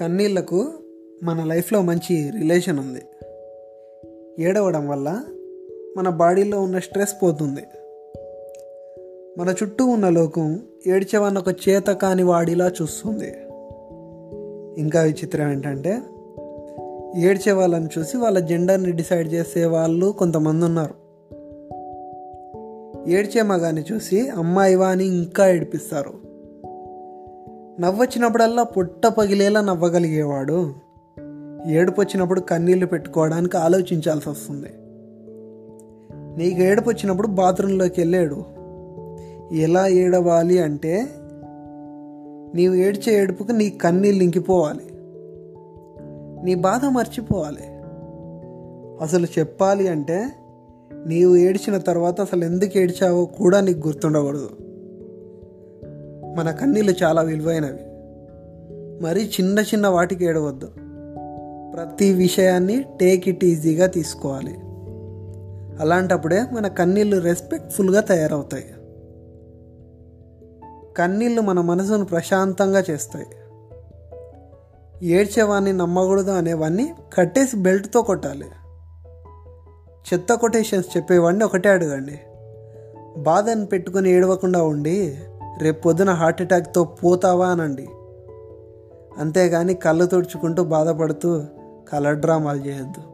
కన్నీళ్ళకు మన లైఫ్లో మంచి రిలేషన్ ఉంది. ఏడవడం వల్ల మన బాడీలో ఉన్న స్ట్రెస్ పోతుంది. మన చుట్టూ ఉన్న లోకం ఏడ్చేవాన్ని ఒక చేత కాని వాడిలా చూస్తుంది. ఇంకా విచిత్రం ఏంటంటే ఏడ్చే వాళ్ళని చూసి వాళ్ళ జెండర్ని డిసైడ్ చేసే వాళ్ళు కొంతమంది ఉన్నారు. ఏడ్చే మగాన్ని చూసి అమ్మాయివా అని ఇంకా ఏడిపిస్తారు. నవ్వొచ్చినప్పుడల్లా పొట్ట పగిలేలా నవ్వగలిగేవాడు. ఏడుపు వచ్చినప్పుడు కన్నీళ్ళు పెట్టుకోవడానికి ఆలోచించాల్సి వస్తుంది. నీకు ఏడుపు వచ్చినప్పుడు బాత్రూంలోకి వెళ్ళాడు ఎలా ఏడవాలి అంటే నీవు ఏడ్చే ఏడుపుకి నీ కన్నీళ్ళు ఇంకిపోవాలి. నీ బాధ మర్చిపోవాలి. అసలు చెప్పాలి అంటే నీవు ఏడ్చిన తర్వాత అసలు ఎందుకు ఏడ్చావో కూడా నీకు గుర్తుండకూడదు. మన కన్నీళ్ళు చాలా విలువైనవి. మరి చిన్న చిన్న వాటికి ఏడవద్దు. ప్రతి విషయాన్ని టేక్ ఇట్ ఈజీగా తీసుకోవాలి. అలాంటప్పుడే మన కన్నీళ్ళు రెస్పెక్ట్ఫుల్గా తయారవుతాయి. కన్నీళ్ళు మన మనసును ప్రశాంతంగా చేస్తాయి. ఏడ్చేవాన్ని నమ్మకూడదు అనేవాన్ని కట్టేసి బెల్ట్తో కొట్టాలి. చెత్త కొటేషన్స్ చెప్పేవాడిని ఒకటే అడగండి. బాధని పెట్టుకుని ఏడవకుండా ఉండి రేపు పొద్దున హార్ట్ అటాక్తో పోతావా అనండి. అంతేగాని కళ్ళు తుడుచుకుంటూ బాధపడుతూ కలర్ డ్రామాలు చేయొద్దు.